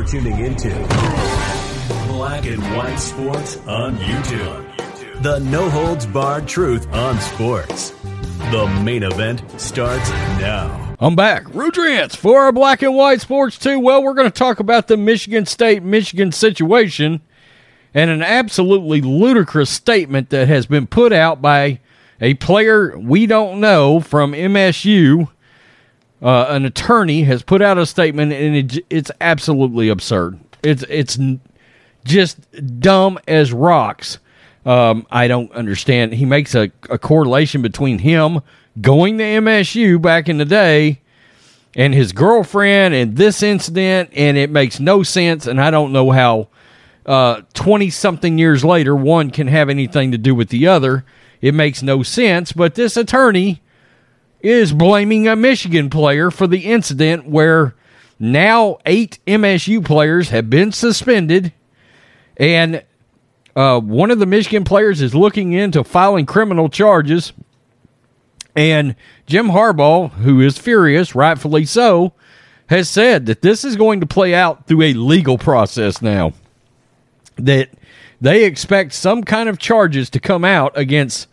You're tuning into Black and White Sports on YouTube. The no holds barred truth on sports. The main event starts now. I'm back. Rudrance for our Black and White Sports 2. Well, we're going to talk about the Michigan State Michigan situation and an absolutely ludicrous statement that has been put out by a player we don't know from MSU uh, an attorney has put out a statement, and it, it's absolutely absurd. It's it's just dumb as rocks. Um, I don't understand. He makes a, a correlation between him going to MSU back in the day and his girlfriend and this incident, and it makes no sense. And I don't know how uh, something years later one can have anything to do with the other. It makes no sense. But this attorney is blaming a Michigan player for the incident where now eight MSU players have been suspended, and uh, one of the Michigan players is looking into filing criminal charges. And Jim Harbaugh, who is furious, rightfully so, has said that this is going to play out through a legal process now. That they expect some kind of charges to come out against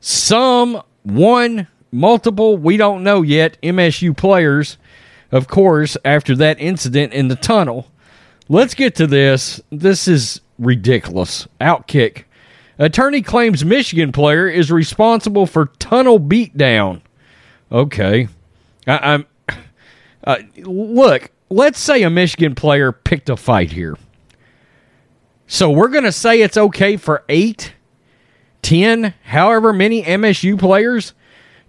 some one multiple, we don't know yet, MSU players, of course, after that incident in the tunnel. Let's get to this. This is ridiculous. Outkick. Attorney claims Michigan player is responsible for tunnel beatdown. Okay. I, am uh, look, let's say a Michigan player picked a fight here. So we're going to say it's okay for eight, ten, however many MSU players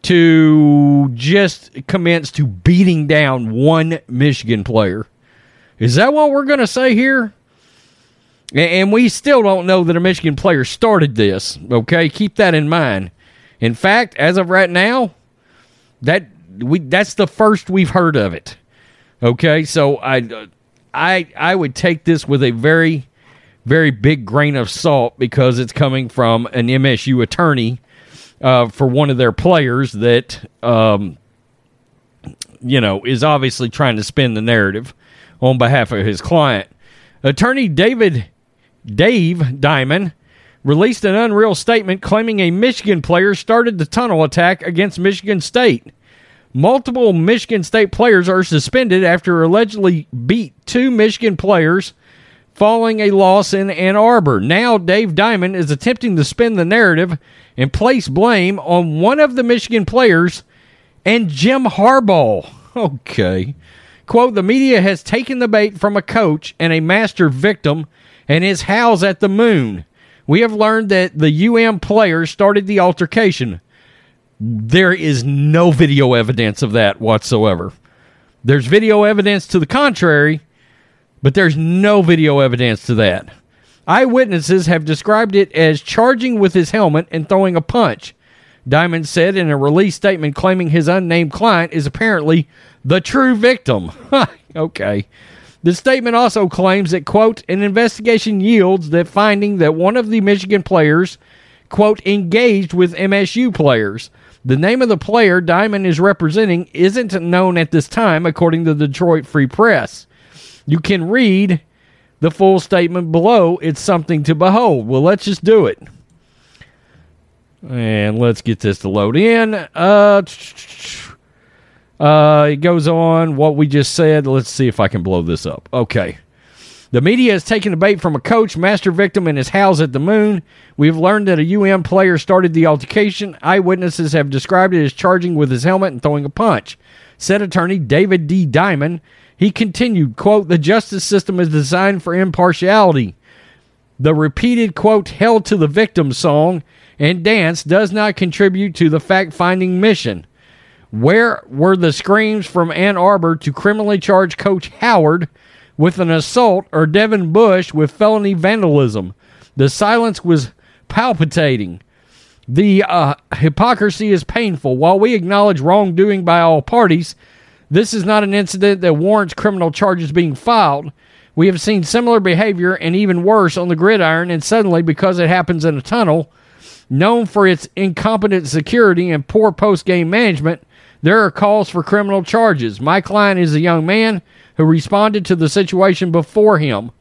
to just commence to beating down one Michigan player. Is that what we're going to say here? And we still don't know that a Michigan player started this. Okay, keep that in mind. In fact, as of right now, that we that's the first we've heard of it. Okay, so I I I would take this with a very very big grain of salt because it's coming from an MSU attorney uh, for one of their players that um, you know is obviously trying to spin the narrative on behalf of his client. Attorney David Dave Diamond released an unreal statement claiming a Michigan player started the tunnel attack against Michigan State. Multiple Michigan State players are suspended after allegedly beat two Michigan players following a loss in Ann Arbor. Now, Dave Diamond is attempting to spin the narrative and place blame on one of the Michigan players and Jim Harbaugh. Okay. Quote The media has taken the bait from a coach and a master victim and his house at the moon. We have learned that the UM player started the altercation. There is no video evidence of that whatsoever. There's video evidence to the contrary, but there's no video evidence to that. Eyewitnesses have described it as charging with his helmet and throwing a punch. Diamond said in a release statement claiming his unnamed client is apparently the true victim. okay. The statement also claims that, quote, an investigation yields that finding that one of the Michigan players, quote, engaged with MSU players. The name of the player Diamond is representing isn't known at this time, according to the Detroit Free Press. You can read the full statement below. It's something to behold. Well, let's just do it. And let's get this to load in. Uh, uh, it goes on what we just said. Let's see if I can blow this up. Okay. The media has taken the bait from a coach, master victim, and his house at the moon. We've learned that a UM player started the altercation. Eyewitnesses have described it as charging with his helmet and throwing a punch. Said attorney David D. Diamond he continued, quote, the justice system is designed for impartiality. The repeated, quote, hell to the victim song and dance does not contribute to the fact finding mission. Where were the screams from Ann Arbor to criminally charge Coach Howard with an assault or Devin Bush with felony vandalism? The silence was palpitating. The uh, hypocrisy is painful. While we acknowledge wrongdoing by all parties, this is not an incident that warrants criminal charges being filed. We have seen similar behavior and even worse on the gridiron, and suddenly, because it happens in a tunnel, known for its incompetent security and poor post game management, there are calls for criminal charges. My client is a young man who responded to the situation before him.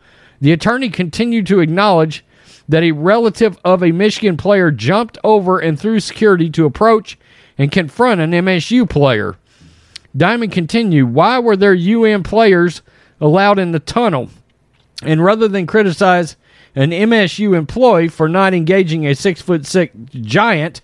The attorney continued to acknowledge that a relative of a Michigan player jumped over and through security to approach and confront an MSU player. Diamond continued, Why were there UM players allowed in the tunnel? And rather than criticize an MSU employee for not engaging a six foot six giant,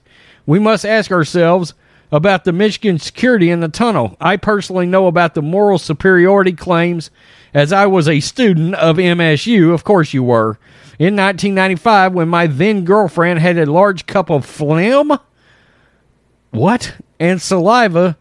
we must ask ourselves about the Michigan security in the tunnel. I personally know about the moral superiority claims as I was a student of MSU. Of course, you were. In 1995, when my then girlfriend had a large cup of phlegm, what? And saliva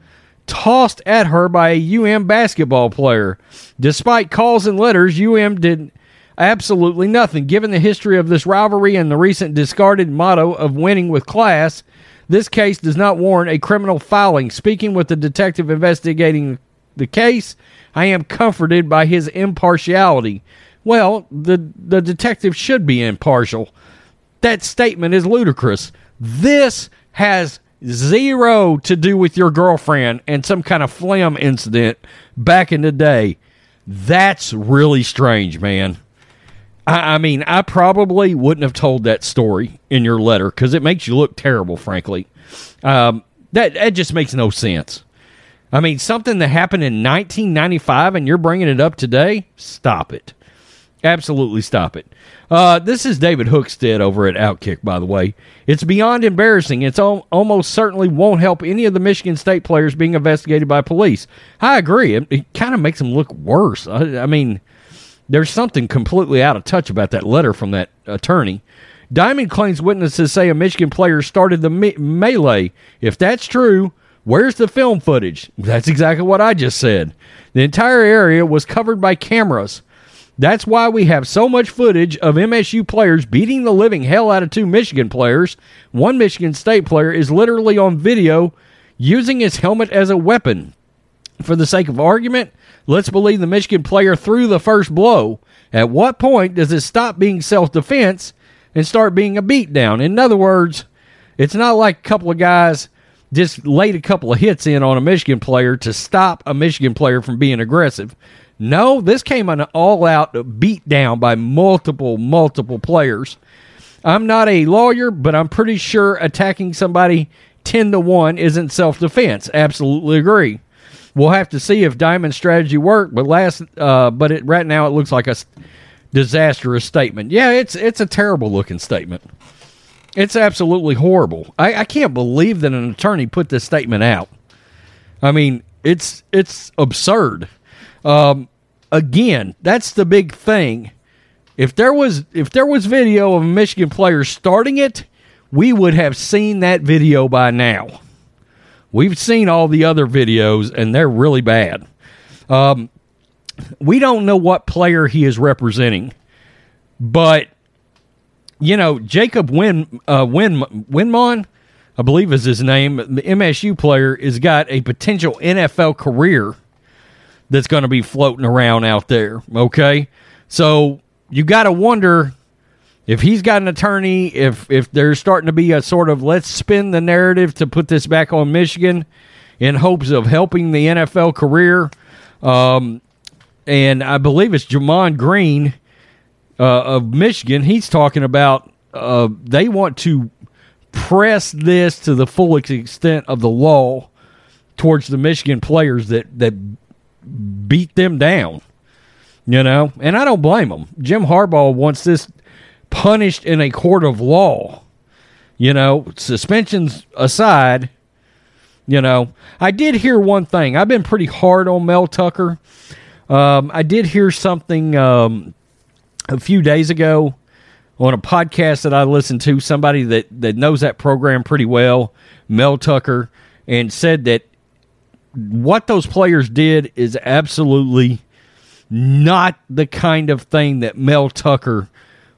tossed at her by a UM basketball player. Despite calls and letters, UM did absolutely nothing. Given the history of this rivalry and the recent discarded motto of winning with class, this case does not warrant a criminal filing. Speaking with the detective investigating the case, I am comforted by his impartiality. Well, the the detective should be impartial. That statement is ludicrous. This has zero to do with your girlfriend and some kind of phlegm incident back in the day. That's really strange, man. I, I mean, I probably wouldn't have told that story in your letter because it makes you look terrible, frankly. Um, that that just makes no sense. I mean, something that happened in 1995 and you're bringing it up today? Stop it. Absolutely stop it. Uh, this is David Hookstead over at Outkick, by the way. It's beyond embarrassing. It's al- almost certainly won't help any of the Michigan State players being investigated by police. I agree. It, it kind of makes them look worse. I, I mean, there's something completely out of touch about that letter from that attorney. Diamond claims witnesses say a Michigan player started the me- melee. If that's true, where's the film footage? That's exactly what I just said. The entire area was covered by cameras. That's why we have so much footage of MSU players beating the living hell out of two Michigan players. One Michigan State player is literally on video using his helmet as a weapon. For the sake of argument, let's believe the Michigan player threw the first blow. At what point does it stop being self defense and start being a beatdown? In other words, it's not like a couple of guys just laid a couple of hits in on a Michigan player to stop a Michigan player from being aggressive. No, this came an all out beat down by multiple, multiple players. I'm not a lawyer, but I'm pretty sure attacking somebody 10 to 1 isn't self defense. Absolutely agree. We'll have to see if Diamond's strategy worked, but last uh, but it right now it looks like a disastrous statement. Yeah, it's it's a terrible looking statement. It's absolutely horrible. I, I can't believe that an attorney put this statement out. I mean, it's it's absurd. Um, again, that's the big thing. If there was if there was video of a Michigan player starting it, we would have seen that video by now. We've seen all the other videos, and they're really bad. Um, we don't know what player he is representing, but you know Jacob Win uh, Win Windmon, I believe is his name. The MSU player has got a potential NFL career that's going to be floating around out there. Okay, so you got to wonder if he's got an attorney, if if there's starting to be a sort of let's spin the narrative to put this back on Michigan in hopes of helping the NFL career. Um, and I believe it's Gemon Green uh, of Michigan. He's talking about uh, they want to press this to the full extent of the law towards the Michigan players that that beat them down. You know, and I don't blame them. Jim Harbaugh wants this punished in a court of law. You know, suspensions aside, you know, I did hear one thing. I've been pretty hard on Mel Tucker. Um, I did hear something um, a few days ago on a podcast that I listened to. Somebody that that knows that program pretty well, Mel Tucker, and said that what those players did is absolutely not the kind of thing that Mel Tucker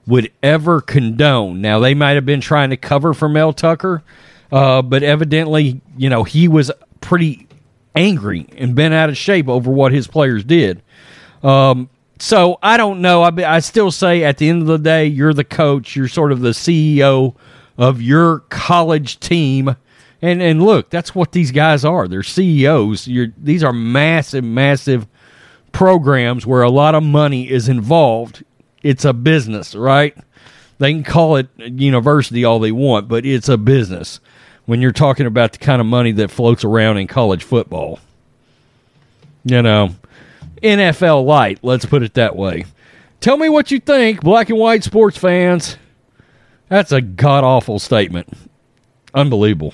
would ever condone. Now, they might have been trying to cover for Mel Tucker, uh, but evidently, you know, he was pretty angry and bent out of shape over what his players did. Um, so I don't know. I, I still say at the end of the day, you're the coach. You're sort of the CEO of your college team. And and look, that's what these guys are. They're CEOs. You're, these are massive, massive programs where a lot of money is involved, it's a business, right? They can call it university all they want, but it's a business when you're talking about the kind of money that floats around in college football. You know, NFL light, let's put it that way. Tell me what you think, black and white sports fans. That's a god awful statement. Unbelievable.